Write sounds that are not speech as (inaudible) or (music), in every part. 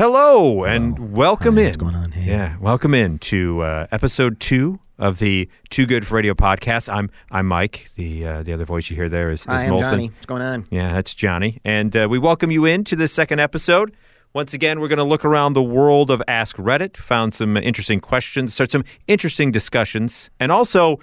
Hello and welcome Hi, in. what's going on? Hey. Yeah, welcome in to uh, episode two of the Too Good for Radio podcast. I'm I'm Mike. The uh, the other voice you hear there is, is Hi, I'm Molson. Johnny. What's going on? Yeah, that's Johnny, and uh, we welcome you into this second episode. Once again, we're going to look around the world of Ask Reddit, found some interesting questions, start some interesting discussions, and also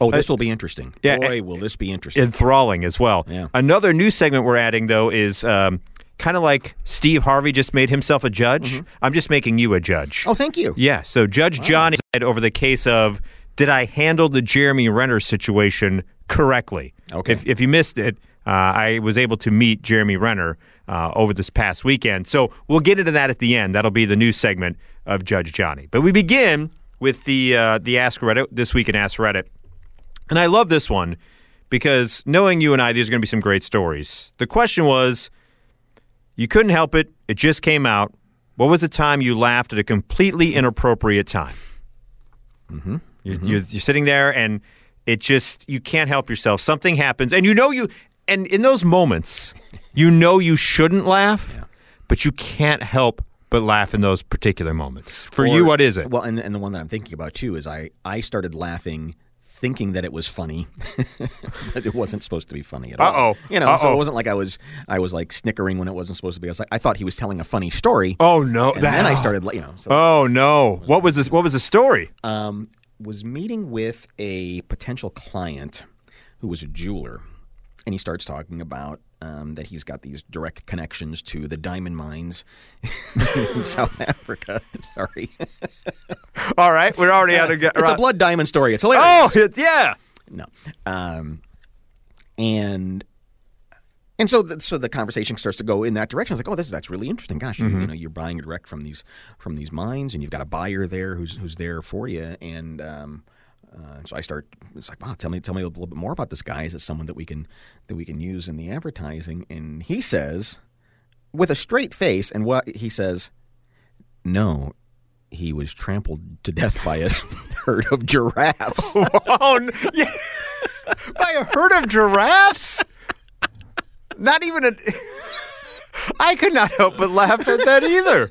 Oh, this will be interesting. yeah, Boy, will this be interesting. enthralling as well. Yeah. Another new segment we're adding though is um, kind of like Steve Harvey just made himself a judge. I'm just making you a judge. oh, thank you. Yeah. So Judge Johnny said over the case of did I handle the Jeremy Renner situation correctly? Okay. If, if you missed it, uh, I was able to meet Jeremy Renner uh, over this past weekend. So we'll get into that at the end. That'll be the new segment of Judge Johnny. But we begin with the uh, the Ask Reddit this week in Ask Reddit. And I love this one because knowing you and I, these are going to be some great stories. The question was you couldn't help it, it just came out. What was the time you laughed at a completely inappropriate time? Mm-hmm. You're, You're, you're sitting there and it just, you can't help yourself. Something happens and you know you, and in those moments, you know you shouldn't laugh, but you can't help but laugh in those particular moments. For you, what is it? Well, and, and the one that I'm thinking about too is I, I started laughing thinking that it was funny, (laughs) but it wasn't supposed to be funny at all. Uh-oh. You know, so Uh-oh. it wasn't like I was I was like snickering when it wasn't supposed to be. I was like I thought he was telling a funny story. oh no. and then I started, you know, so Oh no. What was this? What was the story? um, was meeting with a potential client who was a jeweler, and he starts talking about um, that he's got these direct connections to the diamond mines (laughs) in South Africa. (laughs) Sorry, (laughs) All right, we're already out of. it's a blood diamond story. It's hilarious. Oh it- yeah. no, um, and. And so, the, so the conversation starts to go in that direction. It's like, oh, this is that's really interesting. Gosh, you, you know, you're buying direct from these from these mines, and you've got a buyer there who's who's there for you. And um, uh, so I start. It's like, wow, tell me tell me a little bit more about this guy. Is it someone that we can that we can use in the advertising? And he says, with a straight face, and what he says, no, he was trampled to death by a (laughs) herd of giraffes. (laughs) Oh, yeah. (laughs) by a herd of giraffes. Not even a. I could not help but laugh at that either.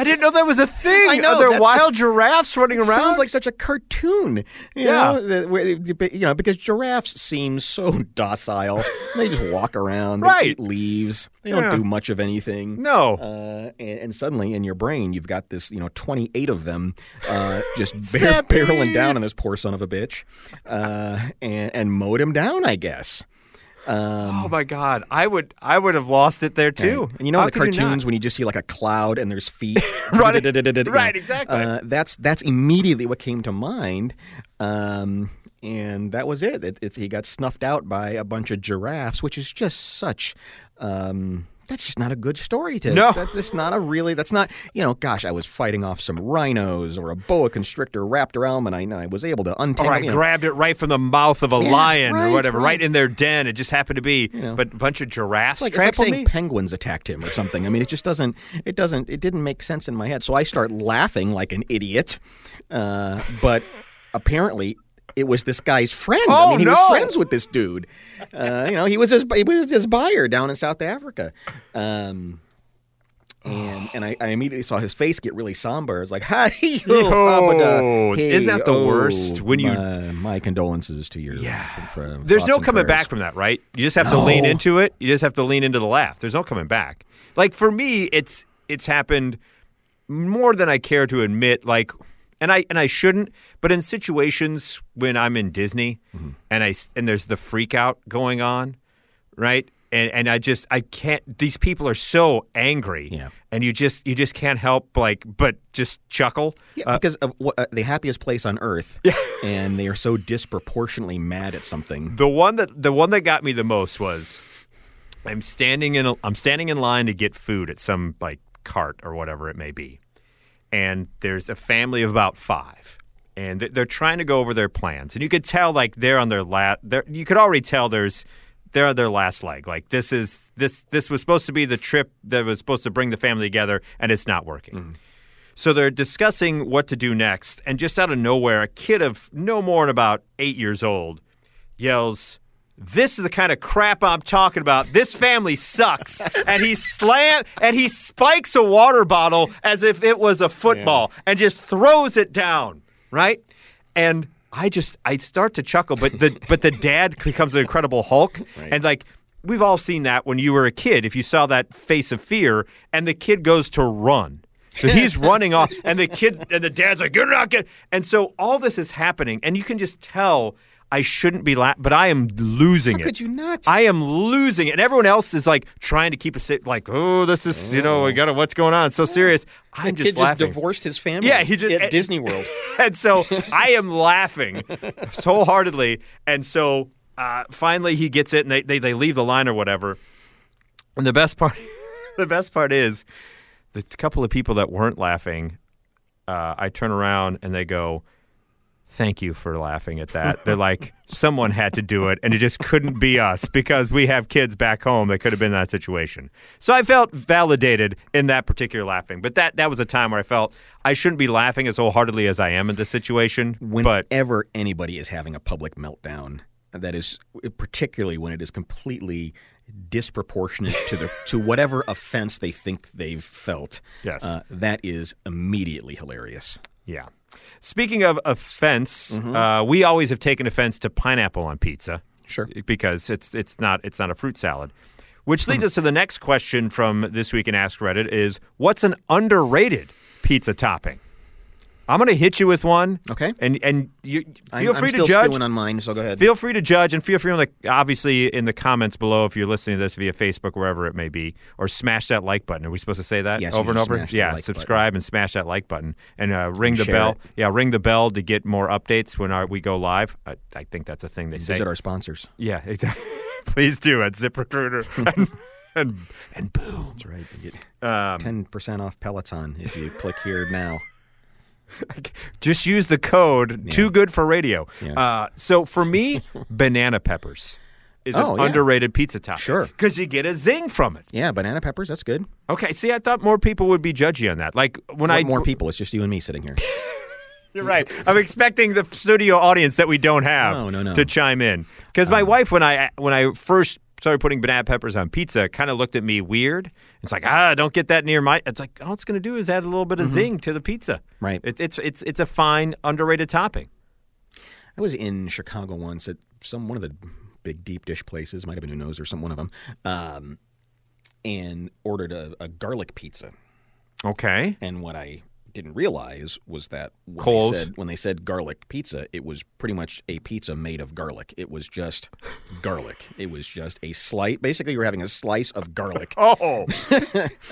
I didn't know that was a thing. I know, Are there wild giraffes running around? Sounds like such a cartoon. You Yeah. know, you know, because giraffes seem so (laughs) docile. they just walk around, Right. eat leaves. They don't do much of anything. no. Uh, and, and suddenly in your brain, you've got this, you know, 28 of them uh, just (laughs) bar- barreling down on this poor son of a bitch uh, and, and mowed him down, I guess. Um, oh my God! I would. I would have lost it there too. and you know How in the could you cartoons when you just see like a cloud and there's feet, (laughs) (laughs) Right. (laughs) Right, exactly. Uh, that's that's immediately what came to mind, um, and that was it. it it's, he got snuffed out by a bunch of giraffes, which is just such. Um, that's just not a good story to. No. that's just not a really. That's not. You know, gosh, I was fighting off some rhinos or a boa constrictor wrapped around, and I, I was able to untangle. Or I you know, grabbed it right from the mouth of a Yeah, lion or whatever, right. right. in their den. It just happened to be, know. but a bunch of giraffes like, it's like saying me. penguins attacked him or something. I mean, it just doesn't. It doesn't. It didn't make sense in my head. So I start laughing like an idiot. Uh, but apparently, it was this guy's friend. Oh, I mean, he no. was friends with this dude. Uh, you know, he was his he was his buyer down in South Africa. Um, and and I, I immediately saw his face get really somber. It's like, (laughs) hi, Yo, isn't that the worst when you- My, my condolences to your. Yeah. for- for There's no coming prayers. back from that, right? You just have to lean into it. You just have to lean into the laugh. There's no coming back. Like for me, it's it's happened more than I care to admit. Like, and I and I shouldn't. But in situations when I'm in Disney Mm-hmm. and I and there's the freak out going on, right? And and I just I can't. These people are so angry. Yeah. And you just you just can't help like but just chuckle. Yeah, because of what, uh, the happiest place on earth, (laughs) and they are so disproportionately mad at something. The one that the one that got me the most was I'm standing in a, I'm standing in line to get food at some like cart or whatever it may be, and there's a family of about five, and they're, trying to go over their plans, and you could tell like they're on their last. You could already tell there's they're on their last leg. Like this is this this was supposed to be the trip that was supposed to bring the family together, and it's not working. Mm-hmm. So they're discussing what to do next, and just out of nowhere, a kid of no more than about eight years old yells, this is the kind of crap I'm talking about. This family sucks. (laughs) and he slam and he spikes a water bottle as if it was a football and just throws it down, right? And I just I start to chuckle, but the (laughs) but the dad becomes an incredible Hulk, and like we've all seen that when you were a kid. If you saw that face of fear, and the kid goes to run. So he's (laughs) running off, and the kids and the dad's like, "You're not getting." And so all this is happening, and you can just tell I shouldn't be laughing, but I am losing How it. could you not? I am losing it, and everyone else is like trying to keep a safe. Like, oh, this is you know, we got to what's going on? It's so serious. I'm the just kid laughing. just divorced his family. Yeah, he just- at Disney (laughs) World. and so (laughs) I am laughing so (laughs) wholeheartedly. And so uh, finally he gets it, and they, they they leave the line or whatever. And the best part, the best part is the couple of people that weren't laughing. Uh, I turn around and they go, "Thank you for laughing at that." They're like, "Someone had to do it, and it just couldn't be us because we have kids back home that could have been in that situation." So I felt validated in that particular laughing. But that that was a time where I felt I shouldn't be laughing as wholeheartedly as I am in this situation. but Whenever anybody is having a public meltdown, that is particularly when it is completely disproportionate to the to whatever offense they think they've felt. Yes. uh, that is immediately hilarious. Yeah. Speaking of offense, Mm-hmm. uh, we always have taken offense to pineapple on pizza. Sure. Because it's it's not it's not a fruit salad. Which Hmm. leads us to the next question from this week in Ask Reddit is what's an underrated pizza topping? I'm going to hit you with one. Okay. And and you feel I'm, I'm free still to judge. on mine, so go ahead. Feel free to judge and feel free, like obviously, in the comments below if you're listening to this via Facebook, wherever it may be, or smash that like button. Are we supposed to say that Yes, over and over? yeah, like subscribe and smash that like button and uh, ring the bell. it. Yeah, ring the bell to get more updates when our, we go live. I, I think that's a thing they say. Visit our sponsors. yeah, exactly. (laughs) Please do at ZipRecruiter (laughs) and and and boom. That's right. You get Um, ten percent off Peloton if you click here now. (laughs) Just use the code "Too Good for Radio." Yeah. Uh, so for me, (laughs) banana peppers is Oh, an yeah. underrated pizza topping. Sure. because you get a zing from it. Yeah, banana peppers. That's good. Okay, see, I thought more people would be judgy on that. Like when I more people? It's just you and me sitting here. (laughs) You're right. I'm expecting the studio audience that we don't have No, no, no. to chime in. Because my wife, when I when I first started putting banana peppers on pizza, kind of looked at me weird. It's like, ah, don't get that near my. It's like all it's going to do is add a little bit of zing to the pizza. Right. It, it's it's it's a fine underrated topping. I was in Chicago once at some one of the big deep dish places, might have been Who Knows or some one of them, um, and ordered a, a garlic pizza. Okay. And what I didn't realize was that when Coles. they said when they said garlic pizza, it was pretty much a pizza made of garlic. It was just garlic. It was just a slice. Basically, you were having a slice of garlic. (laughs) Oh,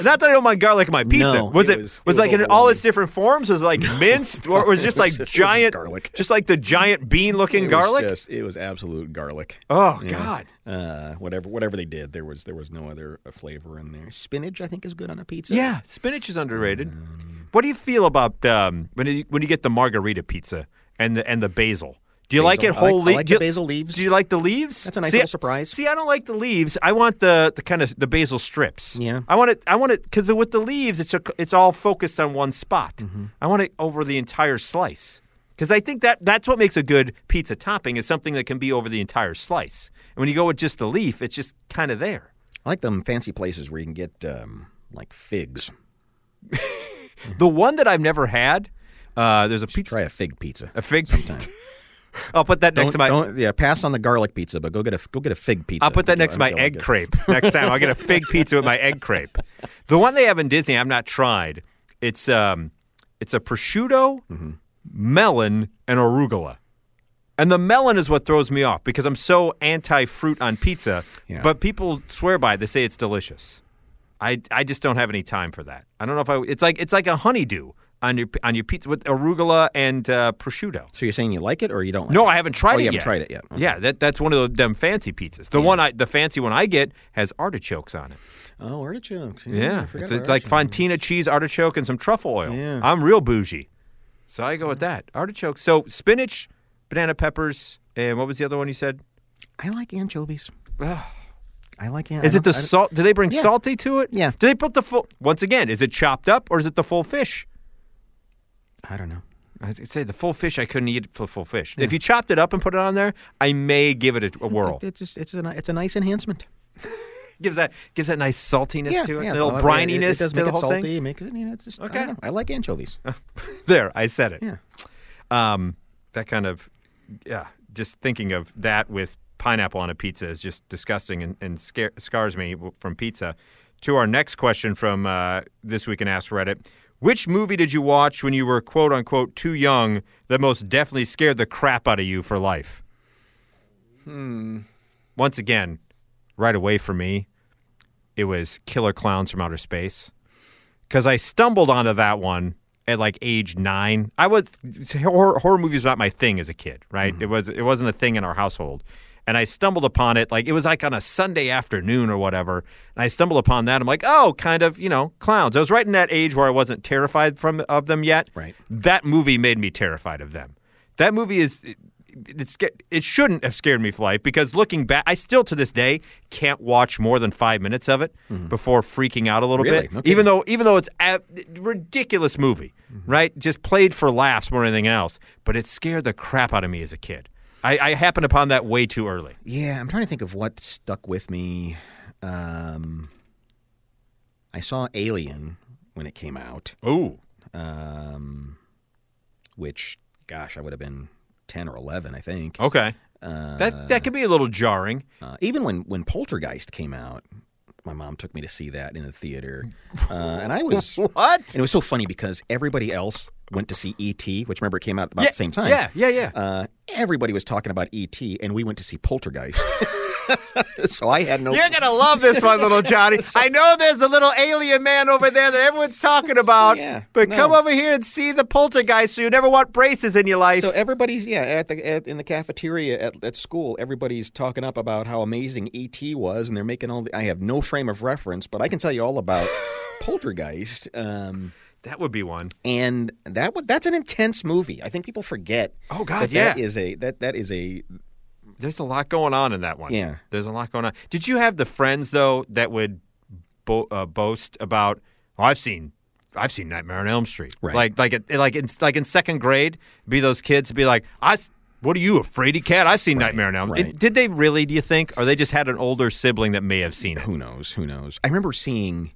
not that I don't mind garlic in my pizza. No, was it it was- it was like in all its different forms? Was it like (laughs) minced, or was it just (laughs) like was giant garlic. just like the giant bean-looking garlic? just- it was absolute garlic. oh. God. Uh, whatever whatever they did, there was there was no other flavor in there. Spinach, I think, is good on a pizza. Yeah, spinach is underrated. what do you feel about um, when you, when you get the margherita pizza and the and the basil? Do you like it Basil. I like- whole I like do the basil leaves. Do you like the leaves? That's a nice See, little surprise. See, I don't like the leaves. I want the, the kind of the basil strips. Yeah. I want it. I want it because with the leaves, it's a, it's all focused on one spot. Mm-hmm. I want it over the entire slice because I think that that's what makes a good pizza topping is something that can be over the entire slice. And when you go with just the leaf, it's just kind of there. I like them fancy places where you can get um, like figs. (laughs) The one that I've never had, uh, there's a pizza, Try a fig pizza. a fig pizza. (laughs) I'll put that next Don't, to my. yeah, pass on the garlic pizza, but go get a go get a fig pizza. I'll put that next to my egg like crepe (laughs) next time. I'll get a fig pizza with my egg crepe. The one they have in Disney, I've not tried. It's um, it's a prosciutto, Mm-hmm. melon, and arugula. And the melon is what throws me off because I'm so anti-fruit on pizza. Yeah. But people swear by it. They say it's delicious. I, I just don't have any time for that. I don't know if I. It's like it's like a honeydew on your on your pizza with arugula and uh, prosciutto. So you're saying you like it or you don't like No, it? I haven't tried Oh, it you haven't yet. tried it yet. Okay. Yeah, that that's one of the, them fancy pizzas. The one I the fancy one I get has artichokes on it. Oh, artichokes. Yeah, Yeah, it's, it's like fontina cheese, artichoke, and some truffle oil. Yeah. I'm real bougie, so I go with that artichoke. So spinach, banana peppers, and what was the other one you said? I like anchovies. I like an- Is it the I salt? Do they bring Yeah. salty to it? Yeah. Do they put the full? Once again, is it chopped up or is it the full fish? I don't know. I was say the full fish I couldn't eat for full fish. If you chopped it up and put it on there, I may give it a, a whirl. It's just, it's a it's a nice enhancement. (laughs) gives that gives that nice saltiness Yeah, to it, yeah. a little Well, brininess It, it does to make the it whole salty. thing. It makes it, you know, it's just, I, Okay. don't know. I like anchovies. (laughs) There, I said it. Yeah. Um, that kind of, yeah. Just thinking of that with pineapple on a pizza is just disgusting and, and scare, scars me from pizza. To our next question from uh, this week in Ask Reddit: Which movie did you watch when you were quote unquote too young that most definitely scared the crap out of you for life? Hmm. Once again, right away for me, it was Killer Clowns from Outer Space because I stumbled onto that one at like age nine. I was horror, horror movies not my thing as a kid, right? It was it wasn't a thing in our household, and I stumbled upon it like it was like on a Sunday afternoon or whatever, and I stumbled upon that. I'm like, oh, kind of, you know, clowns. I was right in that age where I wasn't terrified from of them yet. Right. That movie made me terrified of them. That movie is. It, it's, it shouldn't have scared me for life because looking back, I still to this day can't watch more than five minutes of it mm-hmm. before freaking out a little Really? bit. Okay. Even though even though it's a ridiculous movie, mm-hmm. right? Just played for laughs more than anything else. But it scared the crap out of me as a kid. I, I happened upon that way too early. Yeah, I'm trying to think of what stuck with me. Um, I saw Alien when it came out, Ooh. um, which, gosh, I would have been 10 or 11, I think. Okay. that that could be a little jarring. Uh, even when, when Poltergeist came out, my mom took me to see that in the theater. (laughs) Uh, and I was. What? And it was so funny because everybody else went to see E.T., which remember it came out about yeah, the same time. Yeah, yeah, yeah. Uh, everybody was talking about E.T., and we went to see Poltergeist. (laughs) so I had no. You're gonna love this one, little Johnny. (laughs) I know there's a little alien man over there that everyone's talking about. Yeah, but no. come over here and see the poltergeist, so you never want braces in your life. So everybody's yeah at the at, in the cafeteria at, at school. Everybody's talking up about how amazing ET was, and they're making all. The, I have no frame of reference, but I can tell you all about (laughs) Poltergeist. Um, that would be one. and that would that's an intense movie. I think people forget. Oh, God, that that yeah. is a that that is a There's a lot going on in that one. Yeah. There's a lot going on. Did you have the friends though that would bo- uh, boast about? Oh, I've seen, I've seen Nightmare on Elm Street. Right. Like, like, it, like in like in second grade, be those kids to be like, I. What are you, a fraidy cat? I've seen Nightmare on Elm. right. Did they really? Do you think, or they just had an older sibling that may have seen it? who knows who knows. I remember seeing.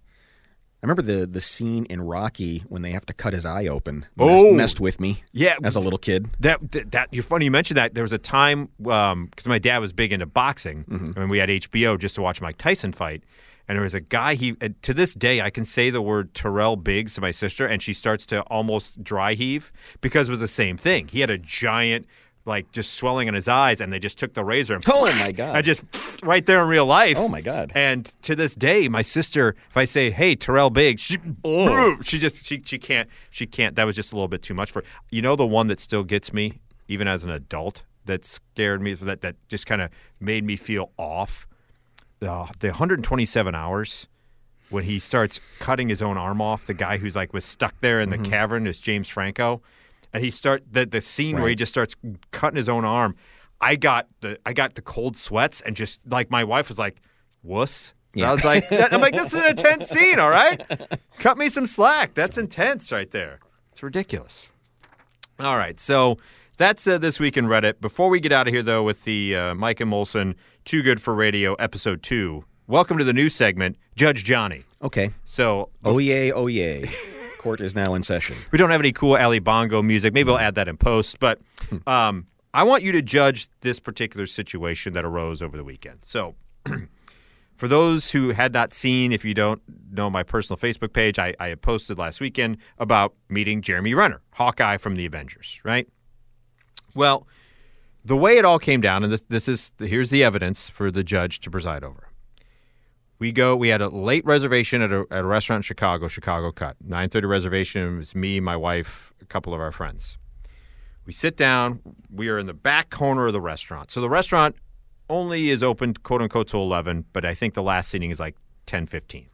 I remember the the scene in Rocky when they have to cut his eye open. Messed, Oh. messed with me. Yeah. as a little kid. That, that that you're funny you mentioned that. There was a time because my dad was big into boxing, Mm-hmm. and we had HBO just to watch Mike Tyson fight. And there was a guy. He to this day I can say the word Tyrell Biggs to my sister, and she starts to almost dry heave because it was the same thing. He had a giant, like just swelling in his eyes, and they just took the razor and Oh (laughs) my god! I just (laughs) right there in real life. Oh, my God. And to this day, my sister, if I say, "Hey, Tyrell Biggs," she, (laughs) she just she she can't she can't. That was just a little bit too much for. her. You know, the one that still gets me, even as an adult, that scared me. That that just kind of made me feel off. Uh, the 127 hours when he starts cutting his own arm off. The guy who's like was stuck there in the cavern is James Franco, and he start the the scene where he just starts cutting his own arm. I got the I got the cold sweats and just like my wife was like, "Wuss." And I was like, I'm like, this is an (laughs) intense scene, all right? Cut me some slack. That's intense right there. It's ridiculous. All right, so that's uh, this week in Reddit. Before we get out of here, though, with the uh, Mike and Molson Too Good for Radio episode two, welcome to the new segment, Judge Johnny. okay. So Oh yay! Oh yay! (laughs) Court is now in session. we don't have any cool Ali Bongo music. Maybe I'll add that in post. But um, I want you to judge this particular situation that arose over the weekend. So, (clears throat) for those who had not seen, if you don't know my personal Facebook page, I, I had posted last weekend about meeting Jeremy Renner, Hawkeye from the Avengers, right? Well, the way it all came down, and this, this is here's the evidence for the judge to preside over. We go. We had a late reservation at a, at a restaurant in Chicago, Chicago Cut. Nine thirty reservation. It was me, my wife, a couple of our friends. We sit down. We are in the back corner of the restaurant. So the restaurant only is open, quote unquote, till eleven, but I think the last seating is like 10, 15.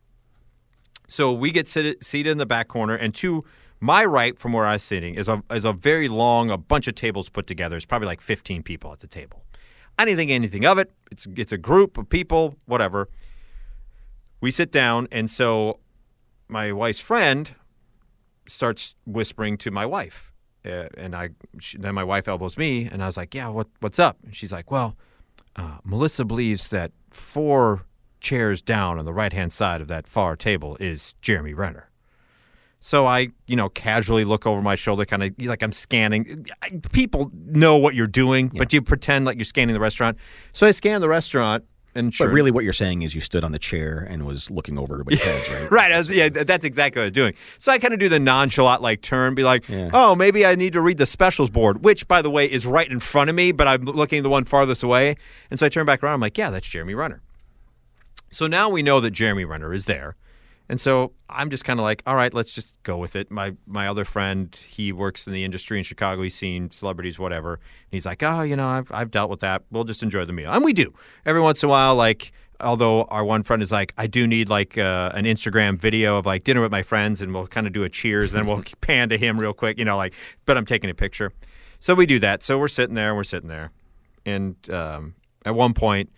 So we get seated, seated in the back corner, and to my right, from where I was sitting, is a is a very long, a bunch of tables put together. It's probably like fifteen people at the table. I didn't think anything of it. It's it's a group of people, whatever we sit down and so my wife's friend starts whispering to my wife uh, and I she, then my wife elbows me, and I was like, "Yeah, what what's up?" And she's like, "Well, uh, Melissa believes that four chairs down on the right hand side of that far table is Jeremy Renner." So I, you know, casually look over my shoulder, kind of like I'm scanning. People know what you're doing, but you pretend like you're scanning the restaurant. So I scan the restaurant, and sure, But really, what you're saying is you stood on the chair and was looking over everybody's heads, (laughs) right? Right. Was, yeah, that's exactly what I was doing. So I kind of do the nonchalant like turn, be like, Yeah. oh, maybe I need to read the specials board, which, by the way, is right in front of me, but I'm looking at the one farthest away. And so I turn back around. I'm like, yeah, that's Jeremy Renner. So now we know that Jeremy Renner is there. And so I'm just kind of like, all right, let's just go with it. My my other friend, he works in the industry in Chicago. He's seen celebrities, whatever. And he's like, oh, you know, I've, I've dealt with that. We'll just enjoy the meal. And we do. Every once in a while, like, although our one friend is like, I do need like uh, an Instagram video of like dinner with my friends and we'll kind of do a cheers. then we'll (laughs) pan to him real quick, you know, like, but I'm taking a picture. So we do that. So we're sitting there and we're sitting there. And um, at one point,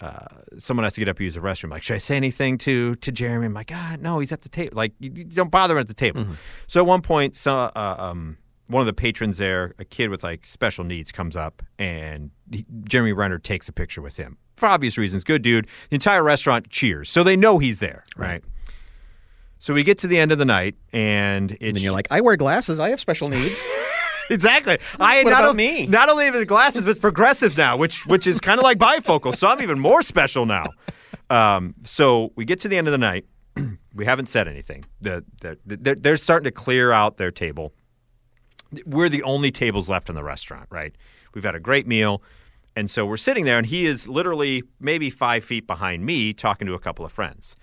uh, someone has to get up and use the restroom. Like, should I say anything to to Jeremy? I'm like, ah, no, he's at the table. Like, you, you don't bother him at the table. So at one point, so, uh, um, one of the patrons there, a kid with like special needs, comes up and he, Jeremy Renner takes a picture with him for obvious reasons. Good dude. The entire restaurant cheers, so they know he's there, right? So we get to the end of the night, and it's And then you're like, I wear glasses. I have special needs. (laughs) (laughs) Exactly. I What not about on- me? Not only have the glasses, but it's progressive now, which which is kind of like bifocal. So I'm even more special now. Um, so we get to the end of the night. (clears throat) we haven't said anything. The, the, they're, they're starting to clear out their table. We're the only tables left in the restaurant, right? We've had a great meal. And so we're sitting there, and he is literally maybe five feet behind me talking to a couple of friends.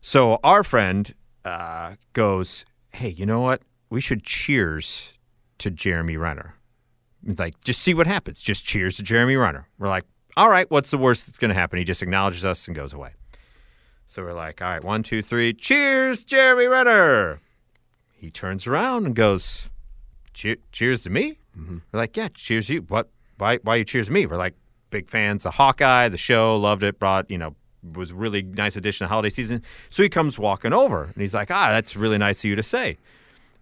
So our friend uh, goes, Hey, you know what? We should cheers to Jeremy Renner. It's like, just see what happens. Just cheers to Jeremy Renner. We're like, all right, what's the worst that's going to happen? He just acknowledges us and goes away. So we're like, all right, one, two, three, cheers, Jeremy Renner. He turns around and goes, "Cheer- cheers to me? We're like, yeah, cheers you. What? Why? Why you cheers to me? We're like big fans of Hawkeye, the show, loved it, brought, you know, was a really nice addition to holiday season. So he comes walking over and he's like, ah, that's really nice of you to say.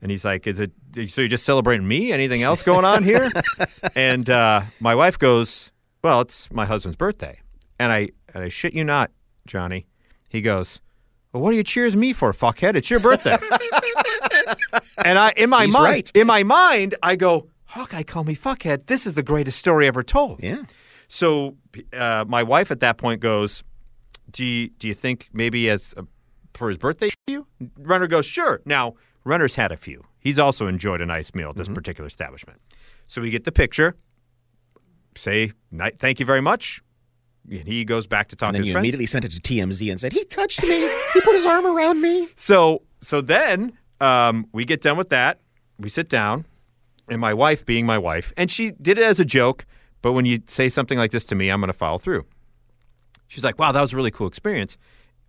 And he's like, "Is it so? You're just celebrating me? Anything else going on here?" (laughs) and uh, my wife goes, "Well, it's my husband's birthday." And I, and I shit you not, Johnny. He goes, "Well, what do you cheers me for, fuckhead? It's your birthday." (laughs) and I, in my He's mind, right. in my mind, I go, "Hawkeye, call me fuckhead. This is the greatest story ever told." yeah. So uh, my wife at that point goes, "Do you, do you think maybe as a, for his birthday you?" Renner goes, "Sure." Now Renner's had a few. He's also enjoyed a nice meal at Mm-hmm. this particular establishment. So we get the picture. Say, "Thank you very much." And he goes back to talk And to his you friends. immediately sent it to TMZ and said, He touched me. He put his arm around me. (laughs) So so then um, we get done with that. We sit down, and my wife, being my wife, and she did it as a joke. But when you say something like this to me, I'm going to follow through. She's like, "Wow, that was a really cool experience.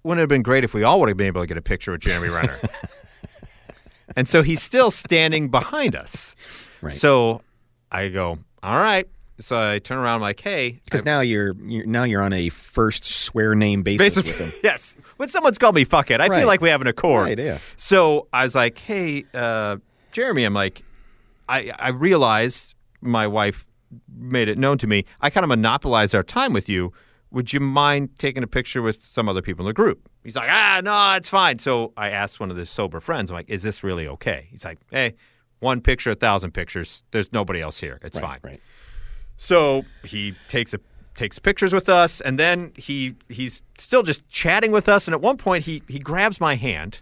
Wouldn't it have been great if we all would have been able to get a picture with Jeremy Renner?" (laughs) and so he's still standing behind us. Right. So I go, "All right." So I turn around, I'm like, "Hey, Because now you're, you're now you're on a first swear name basis, with him. (laughs) yes. When someone's called me fuck it, I Right. feel like we have an accord. Right, yeah. So I was like, hey, uh, Jeremy, I'm like, I, I realized my wife made it known to me. I kind of monopolized our time with you. Would you mind taking a picture with some other people in the group? He's like, ah, no, it's fine. So I asked one of his sober friends, I'm like, is this really okay? He's like, hey, one picture, a thousand pictures. There's nobody else here. It's fine. Right. So he takes a takes pictures with us, and then he he's still just chatting with us. And at one point, he he grabs my hand.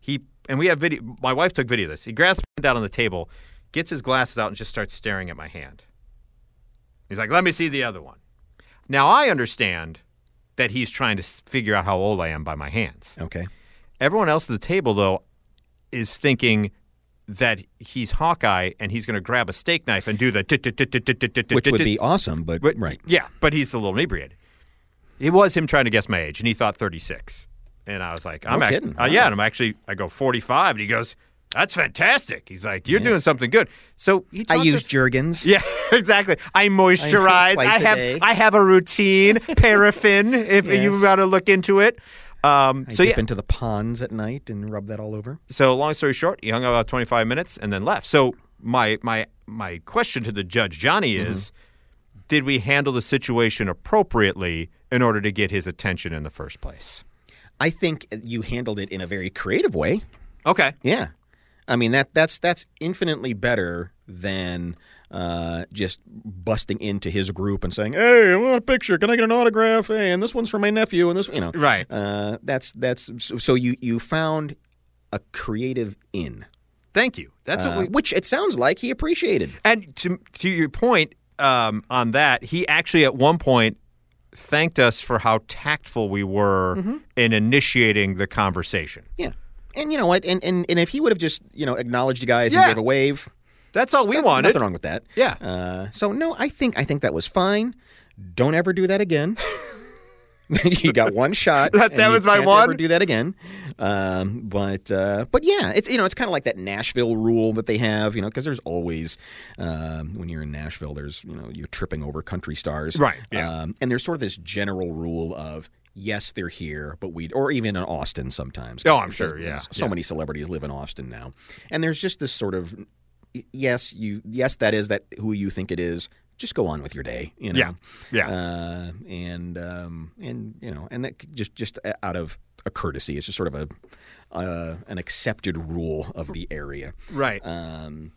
He and we have video. My wife took video of this. He grabs my hand out on the table, gets his glasses out, and just starts staring at my hand. He's like, "Let me see the other one." Now I understand that he's trying to figure out how old I am by my hands. Okay. Everyone else at the table, though, is thinking that he's Hawkeye and he's going to grab a steak knife and do the Which would be awesome, but, right. Yeah, but he's a little inebriated. It was him trying to guess my age, and he thought 36. And I was like, I'm No ac- kidding. uh, yeah, and I'm actually, I go 45, and he goes, that's fantastic. He's like, you're doing something good. So I use us- Jergens. (laughs) yeah, exactly. I moisturize. I a have. I have a routine. (laughs) Paraffin, if you Yes. want to look into it. Um, I so dip yeah, into the ponds at night and rub that all over. so long story short, he hung out about 25 minutes and then left. So my my my question to the judge Johnny is did we handle the situation appropriately in order to get his attention in the first place? I think you handled it in a very creative way. Okay. Yeah, I mean that that's that's infinitely better than uh, just busting into his group and saying, "Hey, I want a picture. Can I get an autograph? Hey, and this one's for my nephew." And this, you know, Right. Uh, that's that's so, so you you found a creative in, Thank you. That's uh, we which it sounds like he appreciated. And to to your point um, on that, he actually at one point thanked us for how tactful we were Mm-hmm. in initiating the conversation. Yeah. And you know what? And, and and if he would have just you know acknowledged you guys Yeah. and gave a wave, That's all we Nothing- wanted. Nothing wrong with that. Yeah. Uh, so no, I think I think that was fine. Don't ever do that again. (laughs) you got one shot. (laughs) That- and that you was my can't one? Ever do that again? Um, but uh, but yeah, it's you know it's kind of like that Nashville rule that they have. You know, because there's always um, when you're in Nashville, there's you know you're tripping over country stars. Right, yeah. Um, and there's sort of this general rule of. Yes, they're here, but we or even in Austin sometimes. Oh, I'm sure, yeah, So yeah. many celebrities live in Austin now, and there's just this sort of yes, you yes that is that who you think it is. Just go on with your day, you know. Yeah, yeah. Uh, and um, and you know, and that just just out of a courtesy, it's just sort of a uh, an accepted rule of the area. right. Um,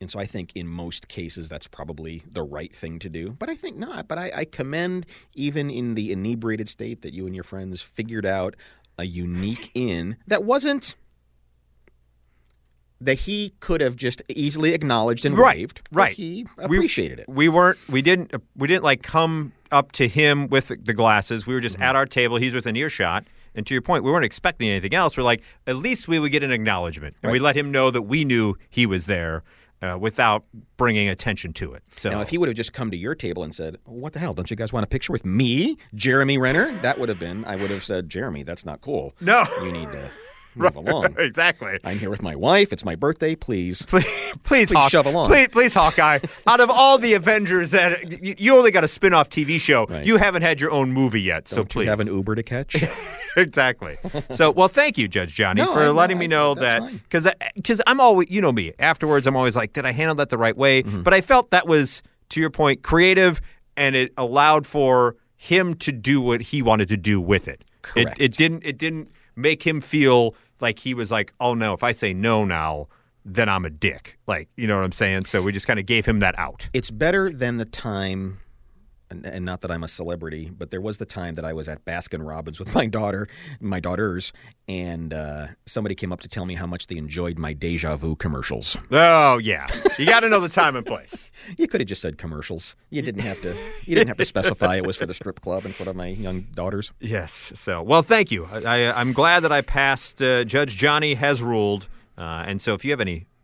and so I think in most cases that's probably the right thing to do. But I think not. But I, I commend even in the inebriated state that you and your friends figured out a unique in that wasn't that he could have just easily acknowledged and Right, right. He We- appreciated it. we weren't we didn't we didn't like come up to him with the glasses we were just mm-hmm. at our table he's within earshot and to your point we weren't expecting anything else we're like at least we would get an acknowledgement and we let him know that we knew he was there uh, without bringing attention to it so Now, if he would have just come to your table and said, "What the hell? Don't you guys want a picture with me, Jeremy Renner?" That would have been. I would have said, "Jeremy, that's not cool. No. you need to move (laughs) along. exactly I'm here with my wife. It's my birthday. Please." (laughs) please, please, Hawk- shove along. Please, please, Hawkeye. Out of all the Avengers that you, you only got a spin-off TV show, Right. you haven't had your own movie yet. so Don't please, you have an Uber to catch? (laughs) exactly. So, well, thank you, Judge Johnny, No, for I- letting I- me know that because because I'm always you know me. Afterwards, I'm always like, did I handle that the right way? Mm-hmm. But I felt that was to your point, creative, and it allowed for him to do what he wanted to do with it. Correct. It, it didn't. It didn't make him feel like he was like, oh no, if I say no now. Then I'm a dick. Like, you know what I'm saying? So we just kind of gave him that out. it's better than the time. And, and not that I'm a celebrity, but there was the time that I was at Baskin Robbins with (laughs) my daughter, my daughters, and uh, somebody came up to tell me how much they enjoyed my deja vu commercials. Oh, yeah. You got to know the time and place. (laughs) You could have just said commercials. You didn't have to. You didn't have to (laughs) specify it was for the strip club in front of my young daughters. Yes. So, well, thank you. I, I, I'm glad that I passed. Uh, Judge Johnny has ruled, uh, and so if you have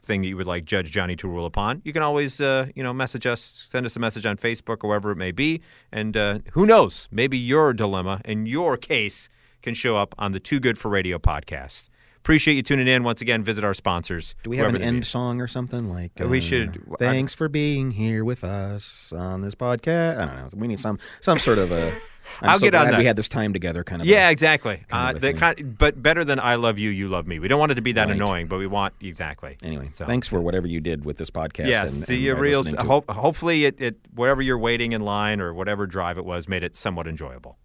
anything that you would like Judge Johnny to rule upon, you can always, uh, you know, message us, send us a message on Facebook or wherever it may be, and uh, who knows, maybe your dilemma and your case can show up on the Too Good for Radio podcast. Appreciate you tuning in. Once again, visit our sponsors. Do we have an end song or something like? Uh, we should- I- Thanks for being here with us on this podcast. I don't know. We need some some sort of a. (laughs) I'm I'll so get on glad that. We had this time together, kind of. a- Yeah, exactly. Uh, a the thing. kind, but better than I love you, you love me. We don't want it to be that Right. annoying, but we want exactly. Anyway, So- thanks for whatever you did with this podcast. Yes, and, see you real. to it. Hope, hopefully, it, it wherever you're waiting in line or whatever drive it was made it somewhat enjoyable.